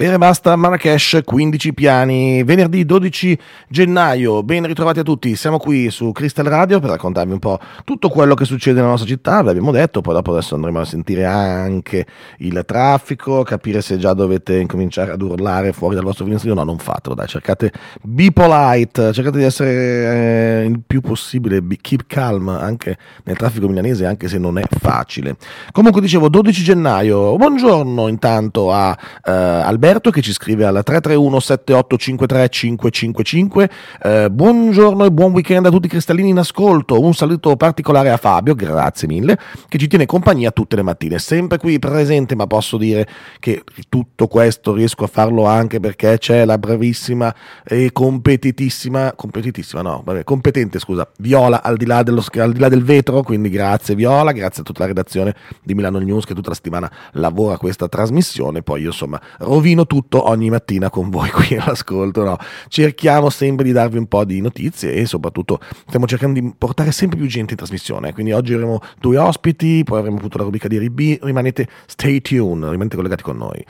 Sfere Basta Marrakesh, 15 piani, venerdì 12 gennaio, ben ritrovati a tutti, siamo qui su Crystal Radio per raccontarvi un po' tutto quello che succede nella nostra città, vi abbiamo detto, poi dopo adesso andremo a sentire anche il traffico, capire se già dovete incominciare ad urlare fuori dal vostro finestrino, no non fatelo dai, cercate be polite, cercate di essere eh, il più possibile, be, keep calm anche nel traffico milanese, anche se non è facile. Comunque dicevo 12 gennaio, buongiorno intanto a... Eh, Alberto che ci scrive al 331 7853 555 eh, buongiorno e buon weekend a tutti i cristallini in ascolto. Un saluto particolare a Fabio grazie mille che ci tiene compagnia tutte le mattine. Sempre qui presente ma posso dire che tutto questo riesco a farlo anche perché c'è la bravissima e competitissima competitissima no vabbè, competente scusa Viola al di, là dello, al di là del vetro quindi grazie Viola grazie a tutta la redazione di Milano News che tutta la settimana lavora questa trasmissione. Poi io insomma rovino rovino tutto ogni mattina con voi qui all'ascolto. No? Cerchiamo sempre di darvi un po' di notizie e soprattutto stiamo cercando di portare sempre più gente in trasmissione. Quindi oggi avremo due ospiti, poi avremo appunto la rubrica di RB. Rimanete stay tuned, rimanete collegati con noi.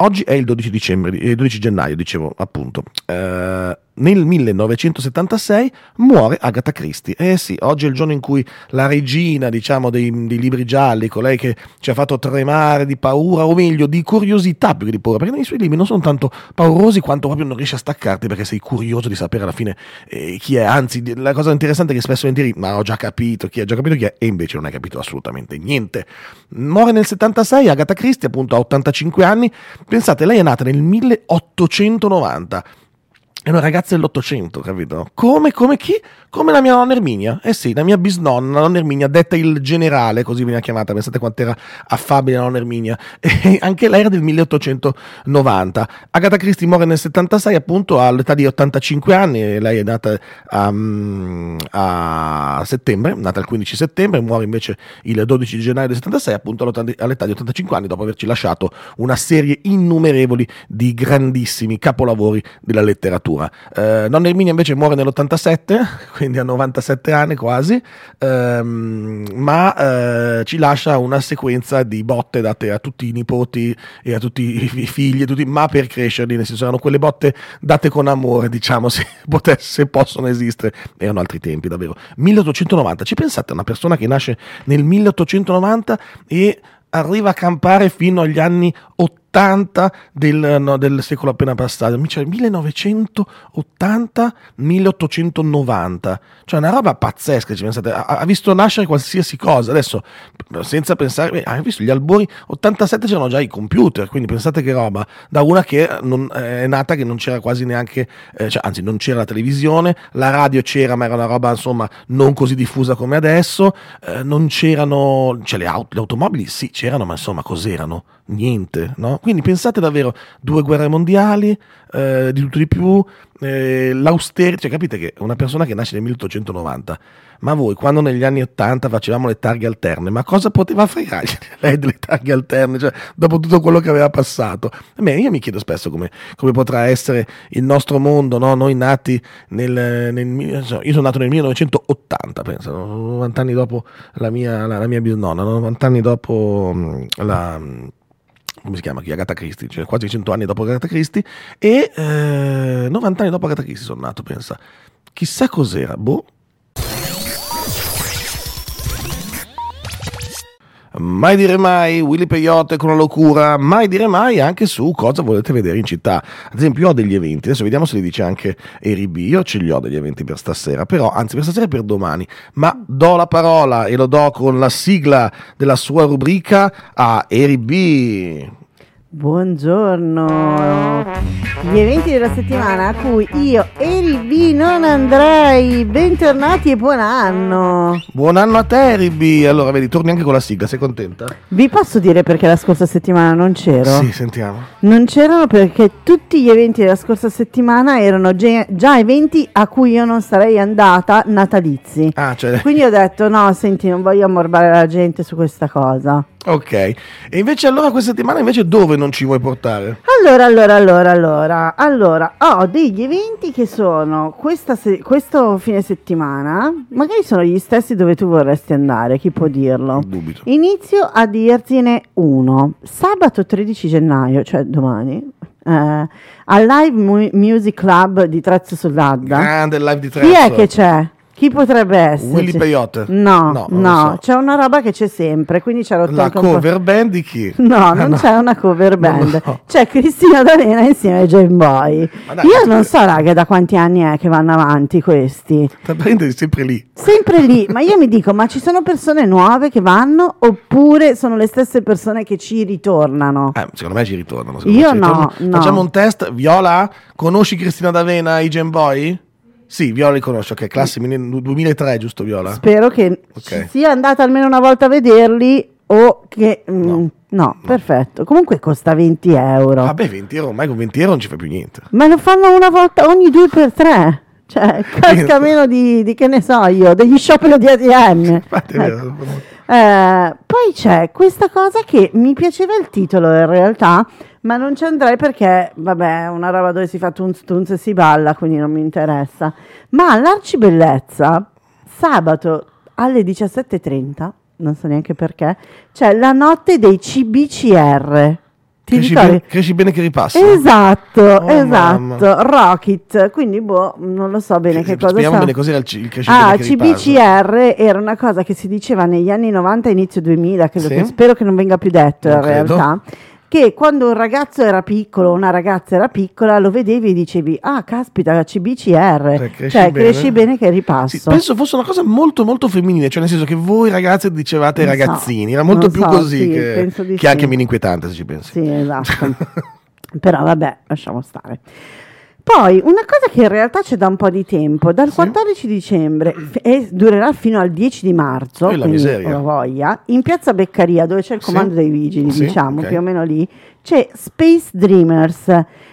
Oggi è il 12, dicembre, il 12 gennaio, dicevo appunto. Eh, nel 1976 muore Agatha Christie. Eh sì, oggi è il giorno in cui la regina, diciamo, dei, dei, libri gialli, colei che ci ha fatto tremare di paura, o meglio, di curiosità più che di paura, perché nei suoi libri non sono tanto paurosi quanto proprio non riesci a staccarti perché sei curioso di sapere alla fine eh, chi è. Anzi, la cosa interessante è che spesso entri, ma ho già capito chi è, già capito chi è, e invece non hai capito assolutamente niente. Muore nel 76 Agatha Christie, appunto a 85 anni. Pensate, lei è nata nel 1890 è una ragazza dell'Ottocento, capito? Come, come chi? Come la mia nonna Erminia. Eh sì, la mia bisnonna, nonna Erminia, detta il generale, così veniva chiamata. Pensate quanto era affabile la nonna Erminia. E anche lei era del 1890. Agatha Christie muore nel 76, appunto, all'età di 85 anni. Lei è nata um, a settembre, nata il 15 settembre, muore invece il 12 gennaio del 76, appunto all'età di 85 anni, dopo averci lasciato una serie innumerevoli di grandissimi capolavori della letteratura. Eh, Nonna Erminia invece muore nell'87, quindi a 97 anni quasi, ehm, ma eh, ci lascia una sequenza di botte date a tutti i nipoti e a tutti i figli, tutti, ma per crescerli, nel senso erano quelle botte date con amore, diciamo, se, potesse, possono esistere. Erano altri tempi, davvero. 1890, ci pensate a una persona che nasce nel 1890 e arriva a campare fino agli anni 80 80 del, no, del secolo appena passato, cioè 1980-1890, cioè una roba pazzesca, ci pensate, ha, ha, visto nascere qualsiasi cosa, adesso senza pensare, beh, hai visto gli albori, 87 c'erano già i computer, quindi pensate che roba, da una che non, eh, è nata che non c'era quasi neanche, eh, cioè, anzi non c'era la televisione, la radio c'era ma era una roba insomma non così diffusa come adesso, eh, non c'erano, cioè le, auto, le automobili sì c'erano ma insomma cos'erano? Niente, no? Quindi pensate davvero, due guerre mondiali, eh, di tutto di più, eh, l'austerità, cioè capite che una persona che nasce nel 1890, ma voi quando negli anni 80 facevamo le targhe alterne, ma cosa poteva fregargli lei delle targhe alterne, cioè, dopo tutto quello che aveva passato? Beh, io mi chiedo spesso come, come potrà essere il nostro mondo, no? noi nati nel, nel, io sono nato nel 1980, penso, 90 anni dopo la mia, la, la mia bisnonna, 90 anni dopo mm, la come si chiama qui? Agatha Christie, cioè quasi 100 anni dopo Agatha Christie e eh, 90 anni dopo Agatha Christie sono nato, pensa. Chissà cos'era, boh, Mai dire mai, Willy Peyote con la locura, mai dire mai anche su cosa volete vedere in città. Ad esempio, io ho degli eventi, adesso vediamo se li dice anche Eribi. Io ce li ho degli eventi per stasera, però, anzi, per stasera e per domani. Ma do la parola e lo do con la sigla della sua rubrica a Eribi. Buongiorno, gli eventi della settimana a cui io Eri B non andrei. Bentornati e buon anno. Buon anno a te, Eri B. Allora, vedi, torni anche con la sigla, sei contenta? Vi posso dire perché la scorsa settimana non c'ero? Sì, sentiamo. Non c'erano perché tutti gli eventi della scorsa settimana erano già eventi a cui io non sarei andata natalizi. Ah, cioè... Quindi ho detto no, senti, non voglio ammorbare la gente su questa cosa. Ok, e invece allora questa settimana invece dove non ci vuoi portare? Allora, allora, allora, allora, Allora, ho degli eventi che sono questa se- questo fine settimana, magari sono gli stessi dove tu vorresti andare, chi può dirlo? Dubito. Inizio a dirtene uno. Sabato 13 gennaio, cioè domani, eh, al Live Mu- Music Club di Trezzo sull'Adda. Grande live di Chi Trezzo. è che c'è? Chi potrebbe essere? Willy Peyote? No, No, no, non so. c'è una roba che c'è sempre, quindi c'è rotto La cover band di chi? No, Ah, non c'è una cover Non band. so. C'è Cristina D'Arena insieme ai Game Boy. Dai, Io non so, raga, da quanti anni è che vanno avanti questi. Tra parentesi, sempre lì. Sempre lì, ma io mi dico, ma ci sono persone nuove che vanno oppure sono le stesse persone che ci ritornano? Eh, secondo me ci ritornano. Io me ci no, ritornano. no. Facciamo un test. Viola, conosci Cristina D'Avena, i Gen Boy? Sì, Viola li conosco. Ok, classe mille- 2003, giusto Viola? Spero che Ok. ci sia andata almeno una volta a vederli o che... mm, No. no, perfetto. Comunque costa 20 euro. Vabbè, 20 euro, ormai con 20 euro non ci fai più niente. Ma lo fanno una volta ogni due per tre. Cioè, casca meno di, di che ne so io, degli scioperi di ATM. Infatti, Ecco. vero. Eh, poi c'è questa cosa che mi piaceva il titolo in realtà, ma non ci andrei perché, vabbè, è una roba dove si fa tunz tunz e si balla, quindi non mi interessa. Ma all'Arcibellezza, sabato alle 17.30, non so neanche perché, c'è la notte dei CBCR. Cresci, bene, cresci bene che ripassa. Esatto, Oh, esatto, mamma. Rocket, quindi boh, non lo so bene che cosa sia. bene cos'era il, c- il cresci Ah. CBCR era una cosa che si diceva negli anni 90 inizio 2000, credo Sì. che- spero che non venga più detto Non in credo. realtà, che quando un ragazzo era piccolo, una ragazza era piccola, lo vedevi e dicevi, ah caspita, CBCR, Cioè, cresci cioè bene. cresci bene che ripasso. Sì, penso fosse una cosa molto molto femminile, cioè nel senso che voi ragazze dicevate Non so, ragazzini, era molto più so, così sì, che, che è anche sì. meno inquietante se ci pensi. Sì, esatto. Però vabbè, lasciamo stare. Poi una cosa che in realtà c'è da un po' di tempo, dal Sì. 14 dicembre e durerà fino al 10 di marzo, la miseria. voglia, in piazza Beccaria dove c'è il comando dei vigili, diciamo, ok. più o meno lì, c'è Space Dreamers.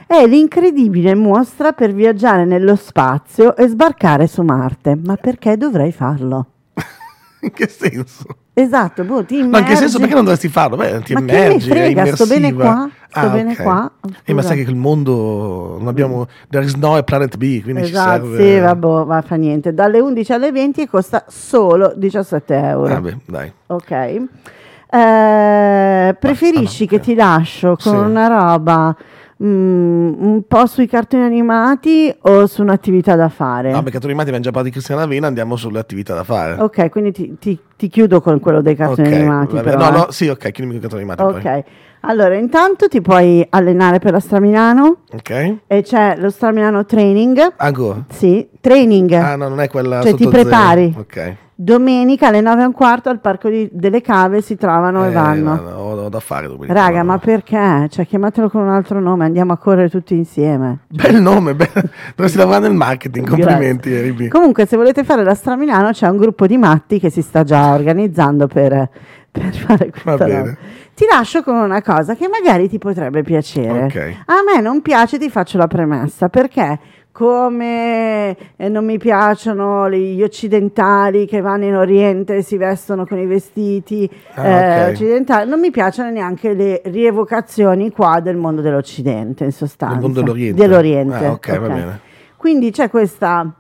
È l'incredibile mostra per viaggiare nello spazio e sbarcare su Marte. Ma perché dovrei farlo? In che senso? Esatto, boh, ti Ma in immergi. che senso? Perché non dovresti farlo? Beh, ti Ma immergi, frega, è sto bene immersiva. qua, sto Ah, bene ok. qua. Eh, ma Scusa. sai che il mondo non abbiamo there is no planet B, quindi Esatto, ci serve sì, vabbè, va, fa niente. Dalle 11 alle 20 e costa solo 17 euro. Vabbè, dai. Ok. Eh, preferisci ah, no, che ok. ti lascio con Sì. una roba mm, un po' sui cartoni animati o su un'attività da fare? No, perché tu rimani abbiamo già parlato di Cristiana Avena, andiamo sulle attività da fare. Ok, quindi ti, ti- ti chiudo con quello dei cartoni Ok, animati. però, no, eh. no, sì, ok, chiudimi con i cartoni animati Ok, poi. allora intanto ti puoi allenare per la Stramilano Ok? e c'è lo Stramilano Training. Ancora? Sì, training. Ah, no, non è quella Cioè, ti zero. prepari. Ok. Domenica alle 9 e un quarto al Parco di- delle Cave si trovano e Eh, vanno. no, ho, ho da fare domenica. Raga, no. ma perché? Cioè, chiamatelo con un altro nome, andiamo a correre tutti insieme. Bel nome, bel... dovresti lavorare nel marketing, complimenti. Eribi. Comunque, se volete fare la Stramilano, c'è un gruppo di matti che si sta già organizzando per, per fare questa roba. Ti lascio con una cosa che magari ti potrebbe piacere. Ok. A me non piace, ti faccio la premessa, perché come eh, non mi piacciono gli occidentali che vanno in Oriente e si vestono con i vestiti Ah, eh, ok. occidentali, non mi piacciono neanche le rievocazioni qua del mondo dell'Occidente, in sostanza. Nel mondo dell'Oriente. Dell'Oriente, Ah, ok, va bene. Quindi c'è questo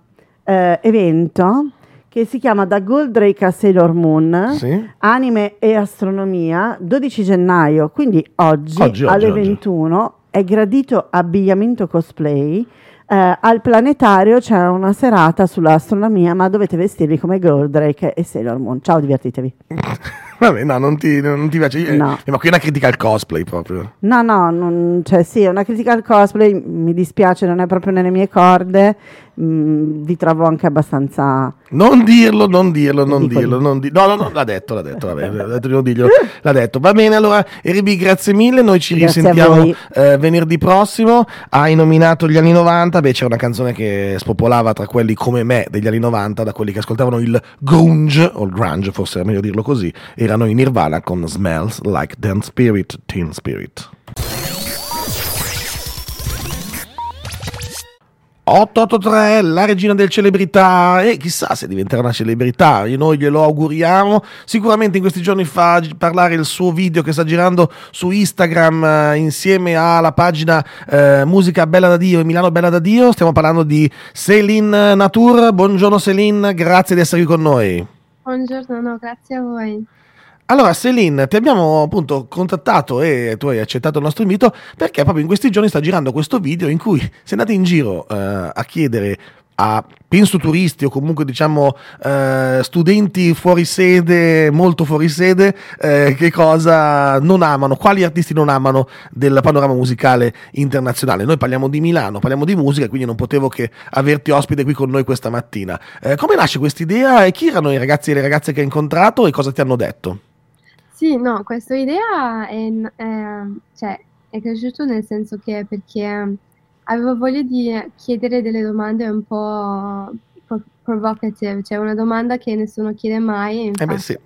evento che si chiama Da Goldrake a Sailor Moon, Sì? Anime e Astronomia, 12 gennaio, quindi oggi, Oggi, oggi, alle oggi. 21, è gradito abbigliamento cosplay. Eh, al planetario c'è una serata sull'astronomia, ma dovete vestirvi come Goldrake e Sailor Moon. Ciao, divertitevi. Vabbè, no, non ti, non ti piace. No. eh, ma qui è una critica al cosplay proprio. No, no, non- cioè sì, è una critica al cosplay, mi dispiace, non è proprio nelle mie corde, mm, vi trovo anche abbastanza... Non dirlo, non dirlo, non Ridicoli. dirlo, non di- No, no, no, l'ha detto, l'ha detto, vabbè, l'ha detto l'ha detto. Va bene, allora, Eribi, grazie mille, noi ci Grazie risentiamo eh, venerdì prossimo. Hai nominato gli anni 90, beh, c'è una canzone che spopolava tra quelli come me degli anni 90, da quelli che ascoltavano il grunge, o il grunge, forse è meglio dirlo così, erano in Nirvana con Smells Like Teen Spirit, Teen Spirit. 883, la regina del celebrità e chissà se diventerà una celebrità, noi glielo auguriamo. Sicuramente in questi giorni fa parlare il suo video che sta girando su Instagram eh, insieme alla pagina eh, Musica Bella da Dio e Milano Bella da Dio. Stiamo parlando di Céline Natur. Buongiorno Céline, grazie di essere qui con noi. Buongiorno, no, grazie a voi. Allora, Celine, ti abbiamo appunto contattato e tu hai accettato il nostro invito perché proprio in questi giorni sta girando questo video in cui sei andata in giro eh, a chiedere a penso turisti o comunque diciamo eh, studenti fuori sede, molto fuori sede, eh, che cosa non amano, quali artisti non amano del panorama musicale internazionale. Noi parliamo di Milano, parliamo di musica, quindi non potevo che averti ospite qui con noi questa mattina. Eh, come nasce questa idea e chi erano i ragazzi e le ragazze che hai incontrato e cosa ti hanno detto? Sì, no, questa idea è, è, cioè, è cresciuto nel senso che perché avevo voglia di chiedere delle domande un po' provocative, cioè una domanda che nessuno chiede mai. Eh infatti, beh, sì.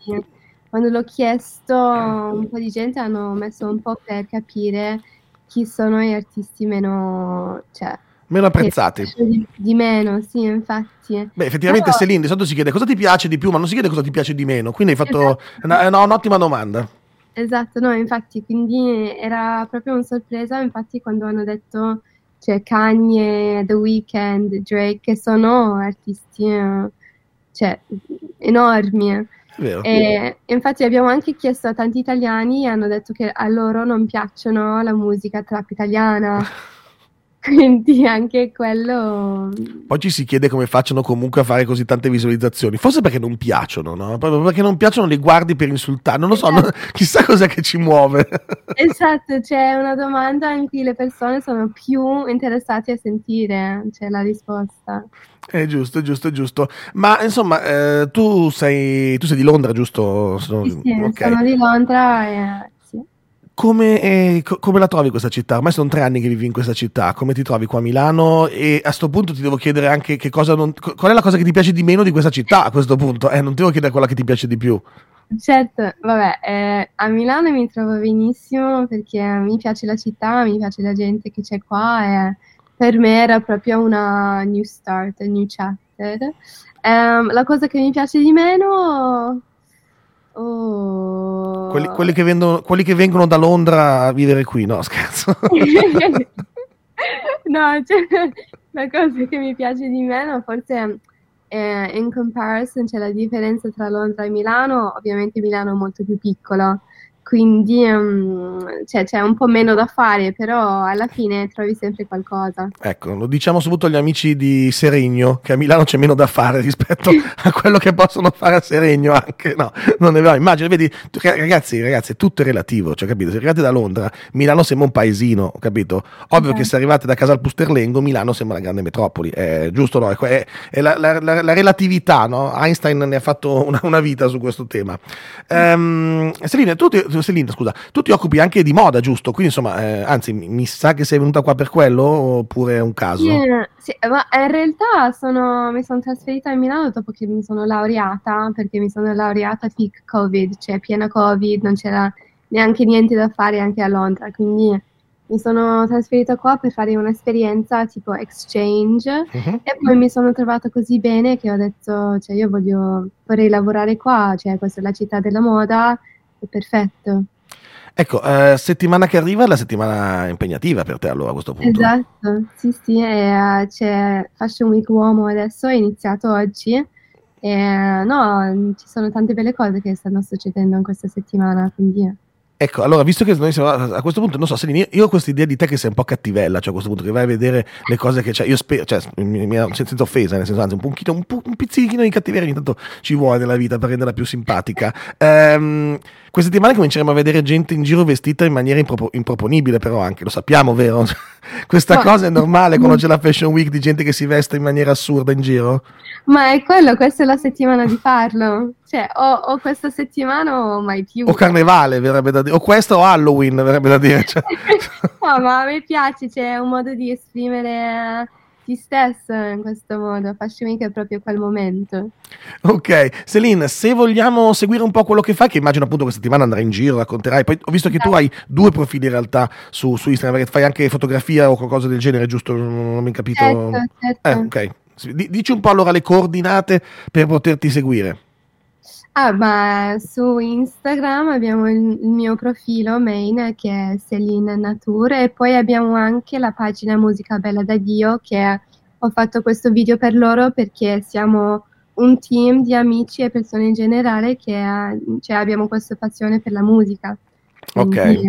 quando l'ho chiesto, un po' di gente hanno messo un po' per capire chi sono gli artisti meno, cioè, Meno apprezzati. di, di meno, sì, infatti. Beh, effettivamente Però- Celine di solito si chiede cosa ti piace di più, ma non si chiede cosa ti piace di meno. Quindi hai fatto Esatto. una- è una- un'ottima domanda. Esatto, no, infatti, quindi era proprio una sorpresa, infatti quando hanno detto, cioè, Kanye, The Weeknd, Drake, che sono artisti, eh, cioè, enormi. È vero. E infatti abbiamo anche chiesto a tanti italiani e hanno detto che a loro non piacciono la musica trap italiana. Quindi anche quello... Poi ci si chiede come facciano comunque a fare così tante visualizzazioni. Forse perché non piacciono, no? Proprio perché non piacciono li guardi per insultare. Non lo so, no- chissà cos'è che ci muove. Esatto, c'è una domanda in cui le persone sono più interessate a sentire, c'è la risposta. È giusto, è giusto, è giusto. Ma insomma, eh, tu, sei, tu sei di Londra, giusto? Sono- Sì, sì, ok. sono di Londra e. Come, eh, co- come la trovi questa città? Ormai sono tre anni che vivi in questa città. Come ti trovi qua a Milano? E a sto punto ti devo chiedere anche che cosa non- qual è la cosa che ti piace di meno di questa città a questo punto? Eh, non devo chiedere quella che ti piace di più. Certo, vabbè, eh, a Milano mi trovo benissimo perché mi piace la città, mi piace la gente che c'è qua e per me era proprio una new start, a new chapter. Ehm, la cosa che mi piace di meno... Oh... Quelli, quelli che vendono- quelli che vengono da Londra a vivere qui, no, scherzo. No, cioè, la cosa che mi piace di meno forse è in comparison c'è la differenza tra Londra e Milano, ovviamente Milano è molto più piccola, quindi ehm, cioè, c'è un po' meno da fare, però alla fine trovi sempre qualcosa. Ecco, lo diciamo soprattutto agli amici di Seregno, che a Milano c'è meno da fare rispetto a quello che possono fare a Seregno anche, no, non è vero, immagino, vedi, ragazzi, ragazzi, è tutto relativo, cioè, capito, se arrivate da Londra, Milano sembra un paesino, capito? Ovvio che Esatto. se arrivate da Casal Pusterlengo, Milano sembra una grande metropoli, è giusto, no? È, è- è la, la- la- la relatività, no? Einstein ne ha fatto una, una vita su questo tema. Ehm, Selina, tu ti, Selina, scusa, tu ti occupi anche di moda, giusto? Quindi, insomma, eh, anzi, mi, sa che sei venuta qua per quello, oppure è un caso? Sì, sì, ma in realtà sono- mi sono trasferita a Milano dopo che mi sono laureata, perché mi sono laureata peak Covid, cioè piena Covid, non c'era neanche niente da fare anche a Londra, quindi mi sono trasferita qua per fare un'esperienza tipo exchange Mhm. e poi mi sono trovata così bene che ho detto, cioè io voglio, vorrei lavorare qua, cioè questa è la città della moda, è perfetto. Ecco, eh, settimana che arriva è la settimana impegnativa per te allora a questo punto. Esatto, sì, sì, eh, c'è Fashion Week Uomo adesso, è iniziato oggi. E, no, ci sono tante belle cose che stanno succedendo in questa settimana, quindi Ecco, allora, visto che noi siamo a questo punto, non so, Selini, io ho questa idea di te che sei un po' cattivella, cioè a questo punto che vai a vedere le cose che c'è. Io spero, cioè, mi- mi- senza offesa, nel senso, anzi, un, pochino, un, un pizzichino di cattiveria ogni tanto ci vuole nella vita per renderla più simpatica. Ehm, questa settimana cominceremo a vedere gente in giro vestita in maniera impropo- improponibile, però anche, lo sappiamo, vero? Questa Ma- cosa è normale quando c'è la Fashion Week di gente che si veste in maniera assurda in giro? Ma è quello, questa è la settimana di farlo. Cioè, o, o questa settimana o mai più. O carnevale, verrebbe da dire, o questo o Halloween, verrebbe da dire. Cioè. No, ma a me piace, c'è un modo di esprimere ti stesso in questo modo, faccio mica proprio quel momento. Ok, Celine, se vogliamo seguire un po' quello che fai, che immagino appunto questa settimana andrai in giro, racconterai, poi ho visto che tu hai due profili in realtà su, su Instagram, perché fai anche fotografia o qualcosa del genere, giusto? Non, non mi capito. Certo, certo. Eh, ok. Dici un po' allora le coordinate per poterti seguire. Ah, ma su Instagram abbiamo il, il mio profilo main che è Celine Nature e poi abbiamo anche la pagina Musica Bella da Dio che ho fatto questo video per loro perché siamo un team di amici e persone in generale che cioè, abbiamo questa passione per la musica. Ok,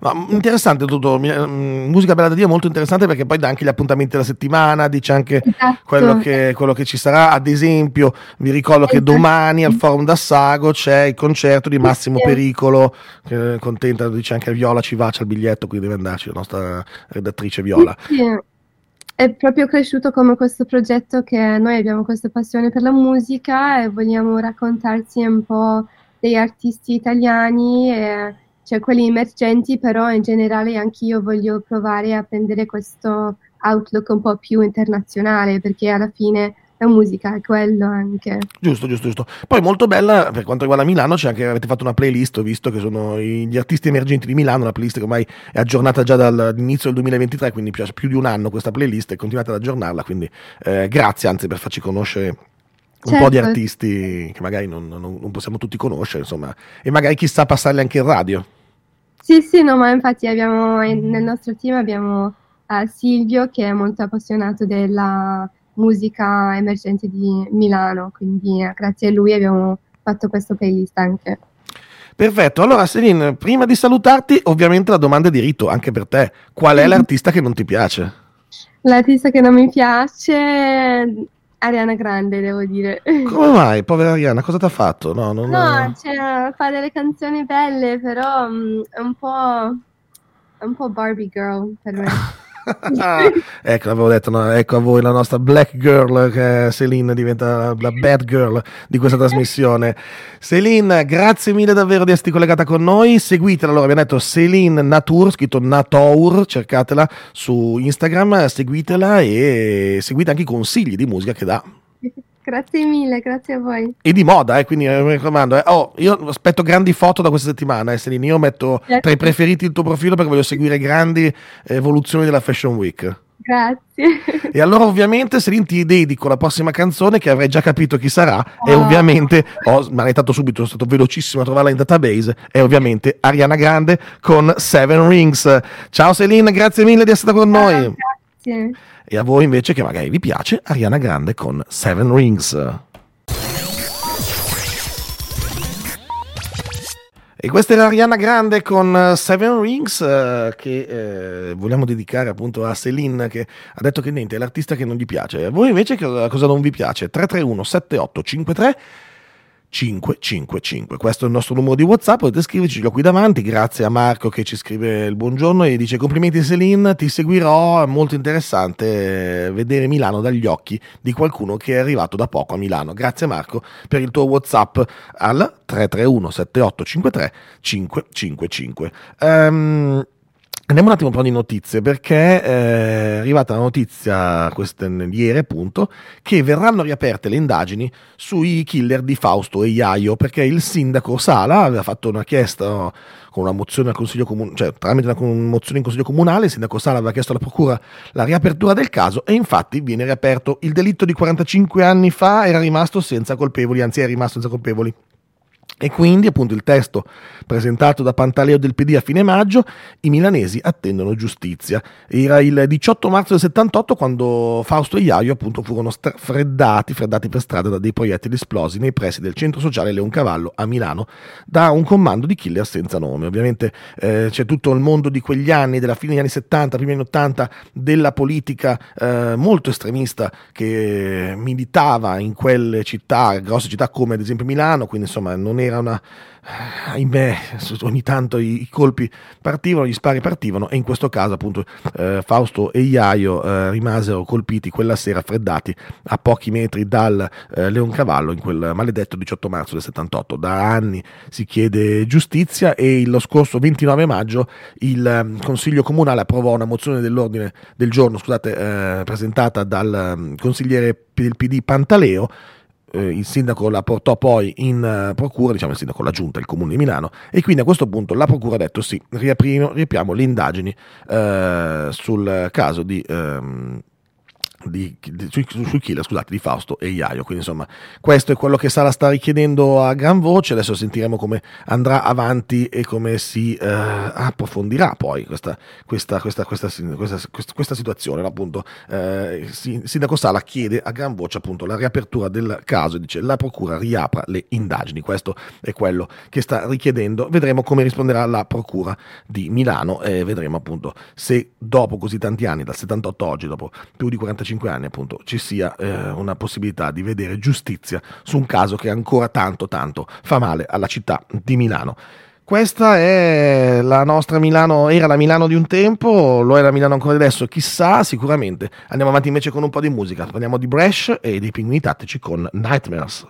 no, interessante tutto, musica bella da Dio molto interessante perché poi dà anche gli appuntamenti della settimana, dice anche esatto. quello, che, quello, che, ci sarà, ad esempio vi ricordo che esatto. domani al Forum d'Assago c'è il concerto di Massimo sì. Pericolo, che contenta, dice anche Viola ci va, c'è il biglietto, quindi deve andarci la nostra redattrice Viola. Sì. È proprio cresciuto come questo progetto che noi abbiamo questa passione per la musica e vogliamo raccontarsi un po' degli artisti italiani e cioè quelli emergenti, però in generale anch'io voglio provare a prendere questo outlook un po' più internazionale, perché alla fine la musica è quello anche. Giusto, giusto, giusto. Poi molto bella per quanto riguarda Milano, c'è anche, avete fatto una playlist, ho visto che sono gli artisti emergenti di Milano, una playlist che ormai è aggiornata già dall'inizio del 2023, quindi più, di un anno questa playlist e continuate ad aggiornarla, quindi eh, grazie anzi per farci conoscere un certo. po' di certo. artisti che magari non, non, non possiamo tutti conoscere, insomma, e magari chissà passarli anche in radio. Sì, sì, no, ma infatti abbiamo, nel nostro team abbiamo uh, Silvio che è molto appassionato della musica emergente di Milano, quindi uh, grazie a lui abbiamo fatto questo playlist anche. Perfetto, allora Celine, prima di salutarti, ovviamente la domanda è di rito anche per te. Qual è l'artista che non ti piace? L'artista che non mi piace Ariana Grande, devo dire. Come mai, povera Ariana? Cosa ti ha fatto? No, non no cioè, fa delle canzoni belle, però um, è un po'. È un po' Barbie Girl per me. ecco, l'avevo detto, no? ecco a voi la nostra black girl, che Celine diventa la bad girl di questa trasmissione. Celine, grazie mille davvero di essere collegata con noi. Seguitela, allora abbiamo detto Celine Natour, scritto Natour, cercatela su Instagram, seguitela e seguite anche i consigli di musica che dà. Grazie mille, grazie a voi. E di moda, eh, quindi eh, mi raccomando. Eh. Oh, io aspetto grandi foto da questa settimana, eh, Selini. Io metto certo. tra i preferiti il tuo profilo perché voglio seguire grandi evoluzioni della Fashion Week. Grazie. E allora ovviamente Selin ti dedico la prossima canzone che avrei già capito chi sarà oh. e ovviamente ho smanettato subito, sono stato velocissimo a trovarla in database è ovviamente Ariana Grande con Seven Rings. Ciao Selin, grazie mille di essere stata con noi. Grazie e a voi invece che magari vi piace Ariana Grande con Seven Rings. E questa era Ariana Grande con Seven Rings eh, che eh, vogliamo dedicare appunto a Celine che ha detto che niente è l'artista che non gli piace. A voi invece cosa non vi piace? 331 7853 555. Questo è il nostro numero di WhatsApp, potete scriverci, l'ho qui davanti, grazie a Marco che ci scrive il buongiorno e dice complimenti Celine, ti seguirò, è molto interessante vedere Milano dagli occhi di qualcuno che è arrivato da poco a Milano. Grazie Marco per il tuo WhatsApp al 331 7853 555. Um, Andiamo un attimo un po' di notizie perché è arrivata la notizia ieri appunto che verranno riaperte le indagini sui killer di Fausto e Iaio perché il sindaco Sala aveva fatto una chiesta con una mozione al Consiglio Comunale, cioè tramite una mozione in Consiglio Comunale il sindaco Sala aveva chiesto alla Procura la riapertura del caso e infatti viene riaperto. Il delitto di 45 anni fa era rimasto senza colpevoli, anzi è rimasto senza colpevoli. E quindi, appunto, il testo presentato da Pantaleo del PD a fine maggio, i milanesi attendono giustizia. Era il 18 marzo del 78 quando Fausto e Iaio, appunto, furono freddati, freddati per strada da dei proiettili esplosi nei pressi del centro sociale Leoncavallo a Milano da un comando di killer senza nome. Ovviamente eh, c'è tutto il mondo di quegli anni, della fine degli anni 70, primi anni 80, della politica eh, molto estremista che militava in quelle città, grosse città come ad esempio Milano, quindi insomma non era una ahimè, ogni tanto i, colpi partivano, gli spari partivano e in questo caso appunto eh, Fausto e Iaio eh, rimasero colpiti quella sera freddati a pochi metri dal eh, Leoncavallo in quel maledetto 18 marzo del 78. Da anni si chiede giustizia e lo scorso 29 maggio il eh, Consiglio Comunale approvò una mozione dell'ordine del giorno scusate, eh, presentata dal um, consigliere del PD Pantaleo eh, il sindaco la portò poi in uh, procura, diciamo il sindaco, la giunta, il comune di Milano, e quindi a questo punto la procura ha detto sì, riapriamo, le indagini uh, sul caso di um, di, di, sui, sui killer scusate, di Fausto e Iaio. Quindi insomma, questo è quello che Sara sta richiedendo a gran voce. Adesso sentiremo come andrà avanti e come si eh, approfondirà poi questa, questa, questa, questa situazione. Appunto, eh, Sindaco Sala chiede a gran voce appunto la riapertura del caso e dice la procura riapra le indagini. Questo è quello che sta richiedendo. Vedremo come risponderà la procura di Milano e vedremo appunto se dopo così tanti anni, dal 78 oggi, dopo più di 45 45 anni appunto ci sia eh, una possibilità di vedere giustizia su un caso che ancora tanto tanto fa male alla città di Milano. Questa è la nostra Milano, era la Milano di un tempo, lo è la Milano ancora adesso, chissà, sicuramente. Andiamo avanti invece con un po' di musica, parliamo di Brash e dei pinguini tattici con Nightmares.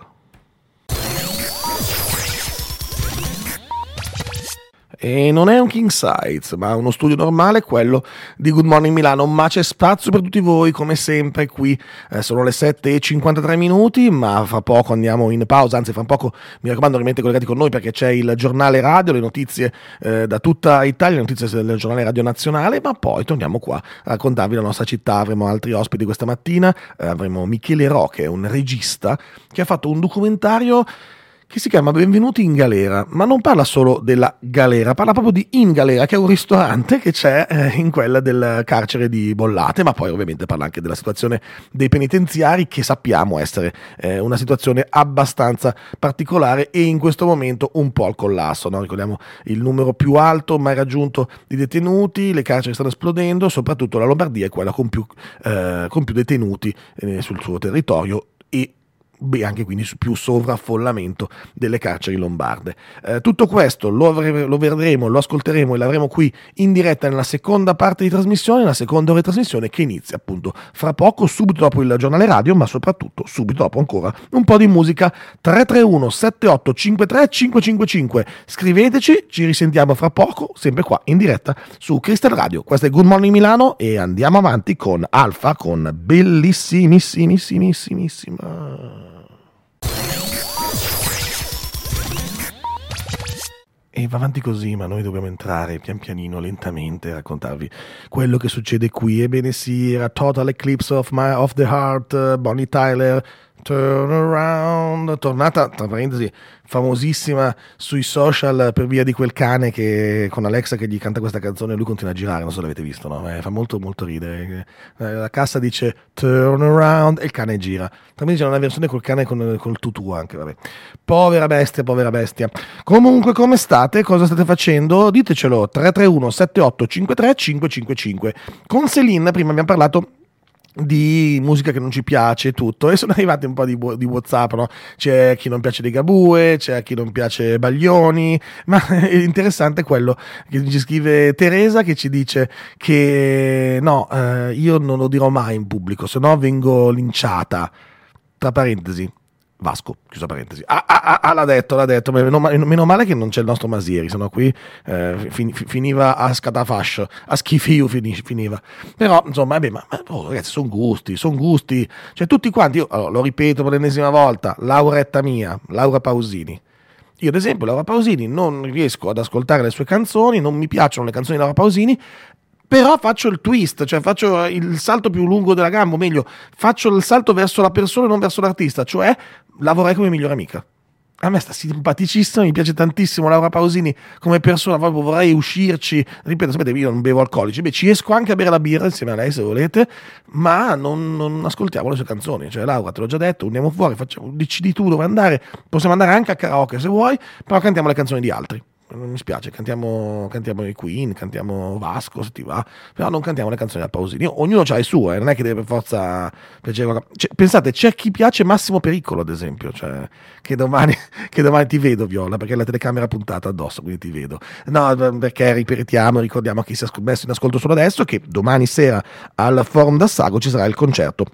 E non è un king size, ma uno studio normale, quello di Good Morning Milano, ma c'è spazio per tutti voi come sempre qui, eh, sono le 7 e 53 minuti, ma fra poco andiamo in pausa, anzi fra poco mi raccomando rimanete collegati con noi perché c'è il giornale radio, le notizie eh, da tutta Italia, le notizie del giornale radio nazionale, ma poi torniamo qua a raccontarvi la nostra città, avremo altri ospiti questa mattina, eh, avremo Michele Roche, un regista che ha fatto un documentario che si chiama Benvenuti in Galera, ma non parla solo della galera, parla proprio di In Galera, che è un ristorante che c'è eh, in quella del carcere di Bollate, ma poi ovviamente parla anche della situazione dei penitenziari, che sappiamo essere eh, una situazione abbastanza particolare e in questo momento un po' al collasso. No? Ricordiamo il numero più alto mai raggiunto di detenuti, le carceri stanno esplodendo, soprattutto la Lombardia è quella con più, eh, con più detenuti eh, sul suo territorio e anche quindi più sovraffollamento delle carceri lombarde. Eh, tutto questo lo, avre- lo, vedremo, lo ascolteremo e l'avremo qui in diretta nella seconda parte di trasmissione, la seconda ora di trasmissione che inizia appunto fra poco, subito dopo il giornale radio, ma soprattutto subito dopo ancora un po' di musica 331 7853 555. Scriveteci, ci risentiamo fra poco, sempre qua in diretta su Crystal Radio. Questo è Good Morning Milano e andiamo avanti con Alfa con bellissimissimissima E va avanti così, ma noi dobbiamo entrare pian pianino, lentamente, a raccontarvi quello che succede qui. Ebbene sì, era Total Eclipse of, my, of the Heart, Bonnie Tyler, Turn Around, tornata, tra parentesi, famosissima sui social per via di quel cane che con Alexa che gli canta questa canzone e lui continua a girare, non so se l'avete visto, no? Eh, fa molto molto ridere. Eh, la cassa dice turn around e il cane gira. Tra c'è una versione col cane con col tutù anche, vabbè. Povera bestia, povera bestia. Comunque come state? Cosa state facendo? Ditecelo 331 7853 555. Con Celine prima abbiamo parlato di musica che non ci piace tutto e sono arrivati un po' di, di whatsapp no? c'è chi non piace dei c'è chi non piace Baglioni ma è interessante quello che ci scrive Teresa che ci dice che no eh, io non lo dirò mai in pubblico se no vengo linciata tra parentesi Vasco, chiusa parentesi. Ah, ah, ah, l'ha detto, l'ha detto. Meno, meno, male che non c'è il nostro Masieri, sennò qui eh, fin, finiva a scatafascio, a schifio finiva. Però, insomma, vabbè, ma oh, ragazzi, sono gusti, sono gusti. Cioè, tutti quanti, io allora, lo ripeto per l'ennesima volta, Lauretta mia, Laura Pausini. Io, ad esempio, Laura Pausini non riesco ad ascoltare le sue canzoni, non mi piacciono le canzoni di Laura Pausini, però faccio il twist, cioè faccio il salto più lungo della gamba, o meglio, faccio il salto verso la persona e non verso l'artista, cioè lavorare come migliore amica. A me sta simpaticissima, mi piace tantissimo Laura Pausini come persona, proprio vorrei uscirci, ripeto, sapete, io non bevo alcolici, beh, ci esco anche a bere la birra insieme a lei se volete, ma non, non ascoltiamo le sue canzoni, cioè Laura, te l'ho già detto, andiamo fuori, facciamo, decidi tu dove andare, possiamo andare anche a karaoke se vuoi, però cantiamo le canzoni di altri non mi spiace, cantiamo, cantiamo i Queen, cantiamo Vasco se ti va, però non cantiamo le canzoni da Pausini. Ognuno ha le sue, non è che deve per forza piacere. Cioè, pensate, c'è chi piace Massimo Pericolo, ad esempio, cioè, che, domani, che domani ti vedo, Viola, perché la telecamera è puntata addosso, quindi ti vedo. No, perché ripetiamo, ricordiamo a chi si è messo in ascolto solo adesso che domani sera al Forum d'Assago ci sarà il concerto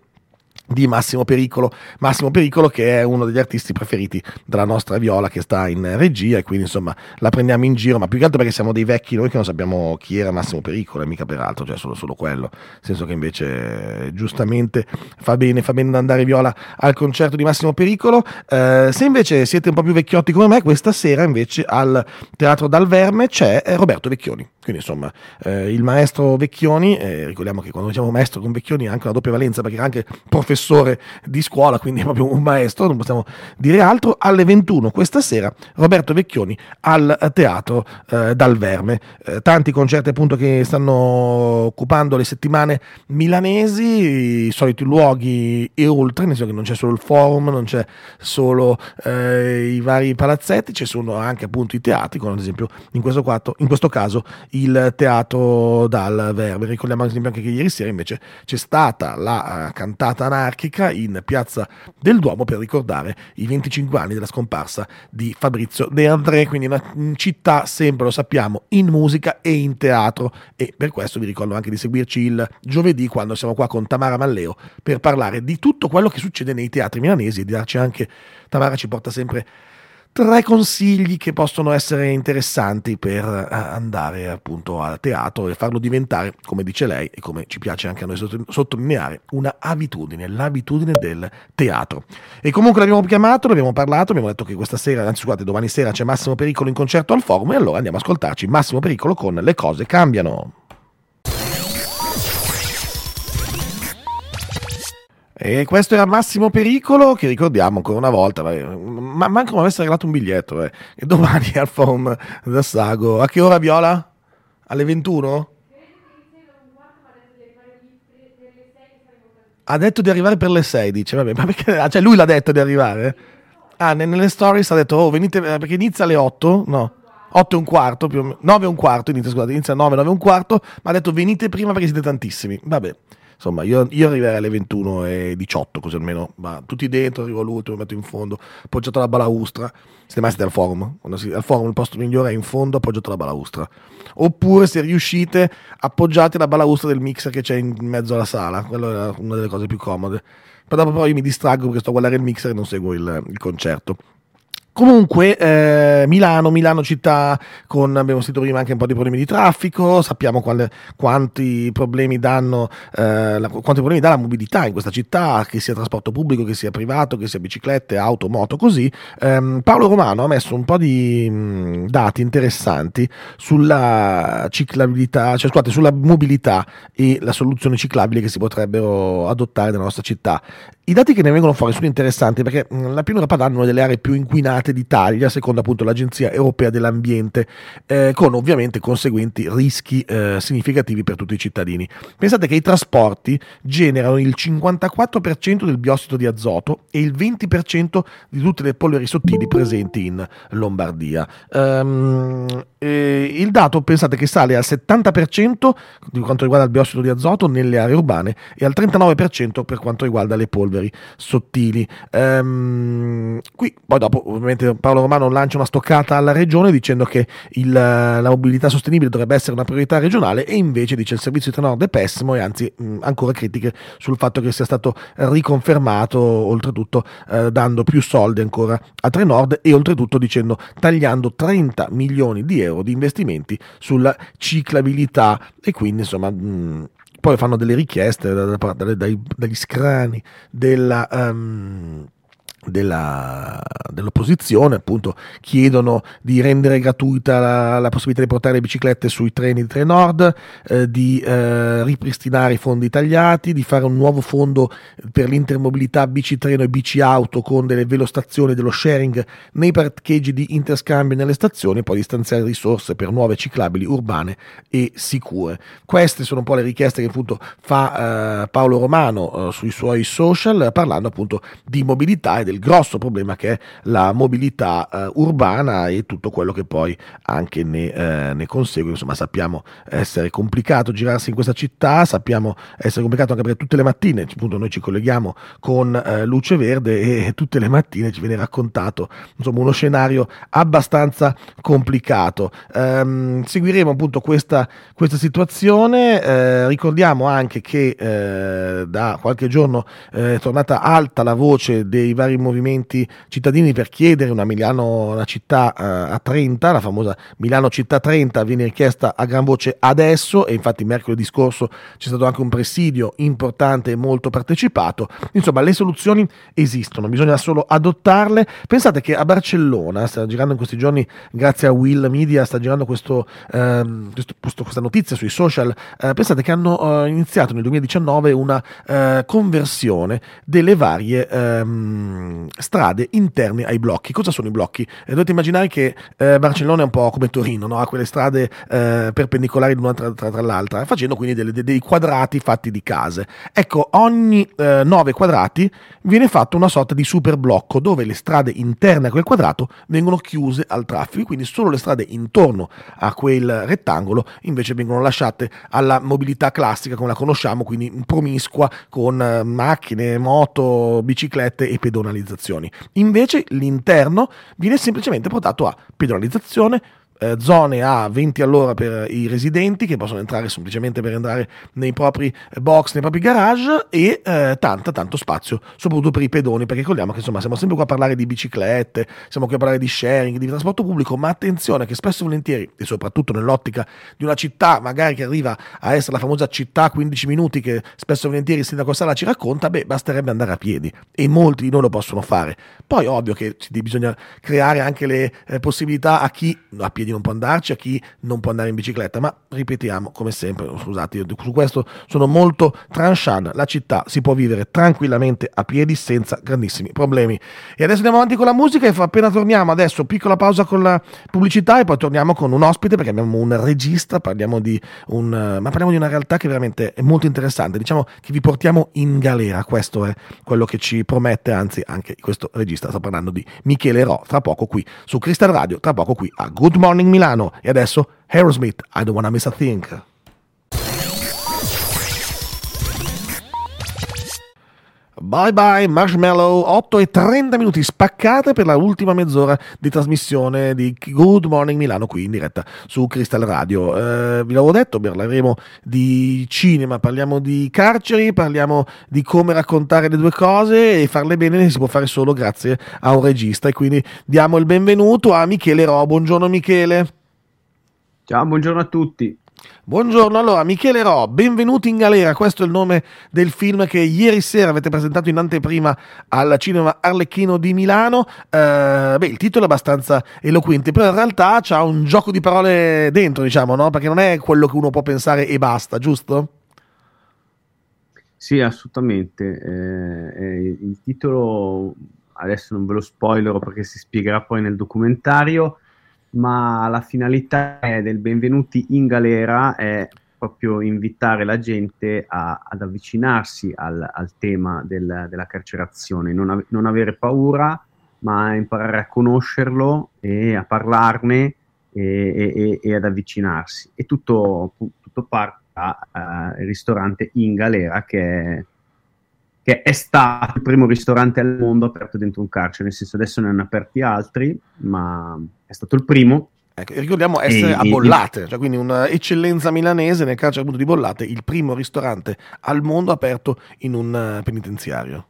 di Massimo Pericolo, Massimo Pericolo che è uno degli artisti preferiti della nostra Viola che sta in regia e quindi insomma la prendiamo in giro, ma più che altro perché siamo dei vecchi noi che non sappiamo chi era Massimo Pericolo e mica peraltro, cioè solo, solo quello, nel senso che invece giustamente fa bene, fa bene andare Viola al concerto di Massimo Pericolo, eh, se invece siete un po' più vecchiotti come me, questa sera invece al Teatro Dal Verme c'è eh, Roberto Vecchioni, quindi insomma eh, il maestro Vecchioni, eh, ricordiamo che quando diciamo maestro con Vecchioni ha anche una doppia valenza perché era anche professore professore di scuola, quindi è proprio un maestro, non possiamo dire altro. Alle 21 questa sera Roberto Vecchioni al teatro eh, Dal Verme. Eh, tanti concerti appunto che stanno occupando le settimane milanesi, i soliti luoghi e oltre, nel senso che non c'è solo il forum, non c'è solo eh, i vari palazzetti, ci sono anche appunto i teatri, come ad esempio in questo, quattro, in questo caso il teatro Dal Verme. Ricordiamo ad esempio anche che ieri sera invece c'è stata la uh, cantata anarchica in piazza del Duomo per ricordare i 25 anni della scomparsa di Fabrizio De André, quindi una città sempre, lo sappiamo, in musica e in teatro. E per questo vi ricordo anche di seguirci il giovedì quando siamo qua con Tamara Malleo per parlare di tutto quello che succede nei teatri milanesi e darci anche, Tamara ci porta sempre tre consigli che possono essere interessanti per eh, andare appunto al teatro e farlo diventare, come dice lei e come ci piace anche a noi sottolineare, una abitudine, l'abitudine del teatro. E comunque l'abbiamo chiamato, l'abbiamo parlato, abbiamo detto che questa sera, anzi scusate, domani sera c'è Massimo Pericolo in concerto al forum e allora andiamo a ascoltarci Massimo Pericolo con Le cose cambiano. E questo era Massimo Pericolo, che ricordiamo ancora una volta, ma manco mi avesse regalato un biglietto. Eh. E domani al forum da Sago. A che ora Viola? Alle 21? Ha detto di arrivare per le 6, dice, vabbè, ma perché, ah, cioè lui l'ha detto di arrivare? Ah, nelle stories ha detto, oh, venite, eh, perché inizia alle 8? No. 8 e un quarto, più o meno, 9 e un quarto, inizia, scusate, inizia alle 9, 9 e un quarto, ma ha detto venite prima perché siete tantissimi. Vabbè. Insomma, io, io arriverei alle 21.18, così almeno va tutti dentro, arrivo all'ultimo, mi metto in fondo, appoggiato alla balaustra. Siete mai stati al forum? Al forum il posto migliore è in fondo, appoggiato alla balaustra. Oppure se riuscite, appoggiate la balaustra del mixer che c'è in mezzo alla sala, quella è una delle cose più comode. Poi dopo però io mi distraggo perché sto a guardare il mixer e non seguo il, il concerto. Comunque eh, Milano, Milano città con, abbiamo sentito prima anche un po' di problemi di traffico, sappiamo quale, quanti, problemi danno, eh, la, quanti problemi dà la mobilità in questa città, che sia trasporto pubblico, che sia privato, che sia biciclette, auto, moto, così. Eh, Paolo Romano ha messo un po' di mh, dati interessanti sulla ciclabilità, cioè scusate, sulla mobilità e la soluzione ciclabile che si potrebbero adottare nella nostra città. I dati che ne vengono fuori sono interessanti perché la pianura padana è una delle aree più inquinate d'Italia, secondo appunto l'Agenzia Europea dell'Ambiente, eh, con ovviamente conseguenti rischi eh, significativi per tutti i cittadini. Pensate che i trasporti generano il 54% del biossido di azoto e il 20% di tutte le polveri sottili presenti in Lombardia. Um, il dato pensate che sale al 70% di quanto riguarda il biossido di azoto nelle aree urbane e al 39% per quanto riguarda le polveri polveri sottili. Ehm, qui poi dopo ovviamente Paolo Romano lancia una stoccata alla regione dicendo che il, la mobilità sostenibile dovrebbe essere una priorità regionale e invece dice il servizio Trenord è pessimo e anzi mh, ancora critiche sul fatto che sia stato riconfermato oltretutto eh, dando più soldi ancora a Trenord e oltretutto dicendo tagliando 30 milioni di euro di investimenti sulla ciclabilità e quindi insomma mh, poi fanno delle richieste dagli scrani della... Um, della, dell'opposizione, appunto, chiedono di rendere gratuita la, la, possibilità di portare le biciclette sui treni di Trenord, eh, di eh, ripristinare i fondi tagliati, di fare un nuovo fondo per l'intermobilità bici-treno e bici-auto con delle velostazioni dello sharing nei parcheggi di interscambio nelle stazioni e poi di stanziare risorse per nuove ciclabili urbane e sicure. Queste sono un po' le richieste che appunto fa eh, Paolo Romano eh, sui suoi social parlando appunto di mobilità e del il grosso problema che è la mobilità eh, urbana e tutto quello che poi anche ne, eh, ne, consegue. Insomma, sappiamo essere complicato girarsi in questa città, sappiamo essere complicato anche perché tutte le mattine appunto, noi ci colleghiamo con eh, Luce Verde e tutte le mattine ci viene raccontato insomma, uno scenario abbastanza complicato. Ehm, seguiremo appunto questa, questa situazione, eh, ricordiamo anche che eh, da qualche giorno eh, è tornata alta la voce dei vari movimenti cittadini per chiedere una Milano, una città eh, a 30, la famosa Milano città 30 viene richiesta a gran voce adesso e infatti mercoledì scorso c'è stato anche un presidio importante e molto partecipato. Insomma, le soluzioni esistono, bisogna solo adottarle. Pensate che a Barcellona, sta girando in questi giorni, grazie a Will Media, sta girando questo, ehm, questo, questa notizia sui social, eh, pensate che hanno eh, iniziato nel 2019 una eh, conversione delle varie ehm, strade interne ai blocchi. Cosa sono i blocchi? Eh, dovete immaginare che eh, Barcellona è un po' come Torino, no? ha quelle strade eh, perpendicolari l'una tra, tra, tra, l'altra, facendo quindi delle, dei quadrati fatti di case. Ecco, ogni eh, nove quadrati viene fatto una sorta di super blocco dove le strade interne a quel quadrato vengono chiuse al traffico, quindi solo le strade intorno a quel rettangolo invece vengono lasciate alla mobilità classica come la conosciamo, quindi promiscua con eh, macchine, moto, biciclette e pedonalizzazioni. Invece l'interno viene semplicemente portato a pedonalizzazione, eh, zone a 20 all'ora per i residenti che possono entrare semplicemente per entrare nei propri box, nei propri garage e eh, tanta, tanto spazio, soprattutto per i pedoni, perché ricordiamo che insomma siamo sempre qua a parlare di biciclette, siamo qui a parlare di sharing, di trasporto pubblico, ma attenzione che spesso e volentieri, e soprattutto nell'ottica di una città magari che arriva a essere la famosa città 15 minuti che spesso e volentieri il sindaco Sala ci racconta, beh, basterebbe andare a piedi e molti di noi lo possono fare. Poi ovvio che bisogna creare anche le eh, possibilità a chi a piedi non può andarci, a chi non può andare in bicicletta, ma ripetiamo come sempre, scusate, su questo sono molto tranchant, la città si può vivere tranquillamente a piedi senza grandissimi problemi. E adesso andiamo avanti con la musica e appena torniamo adesso piccola pausa con la pubblicità e poi torniamo con un ospite perché abbiamo un regista, parliamo di un ma parliamo di una realtà che veramente è molto interessante, diciamo che vi portiamo in galera, questo è quello che ci promette, anzi anche questo regista. Sta parlando di Michele Ro, tra poco qui su Crystal Radio, tra poco qui a Good Morning Morning Milano e adesso Aerosmith, I don't wanna miss a thing. Bye bye Marshmallow, 8 e 30 minuti spaccate per la ultima mezz'ora di trasmissione di Good Morning Milano qui in diretta su Crystal Radio. Eh, vi l'avevo detto, parleremo di cinema, parliamo di carceri, parliamo di come raccontare le due cose e farle bene si può fare solo grazie a un regista e quindi diamo il benvenuto a Michele Ro. Buongiorno Michele. Ciao, buongiorno a tutti. Buongiorno, allora Michele Ro, benvenuti in galera, questo è il nome del film che ieri sera avete presentato in anteprima al cinema Arlecchino di Milano. Eh, beh, il titolo è abbastanza eloquente, però in realtà c'ha un gioco di parole dentro, diciamo, no? Perché non è quello che uno può pensare e basta, giusto? Sì, assolutamente. Eh, eh, il titolo, adesso non ve lo spoilerò perché si spiegherà poi nel documentario, ma la finalità del benvenuti in galera è proprio invitare la gente a, ad avvicinarsi al, al tema del, della carcerazione, non, av- non, avere paura, ma imparare a conoscerlo e a parlarne e, e, e ad avvicinarsi. E tutto, tutto parte dal ristorante in galera che è che è stato il primo ristorante al mondo aperto dentro un carcere, nel senso adesso ne hanno aperti altri, ma è stato il primo. Ecco, ricordiamo essere e, a Bollate, e, cioè quindi un'eccellenza milanese nel carcere appunto di Bollate, il primo ristorante al mondo aperto in un uh, penitenziario.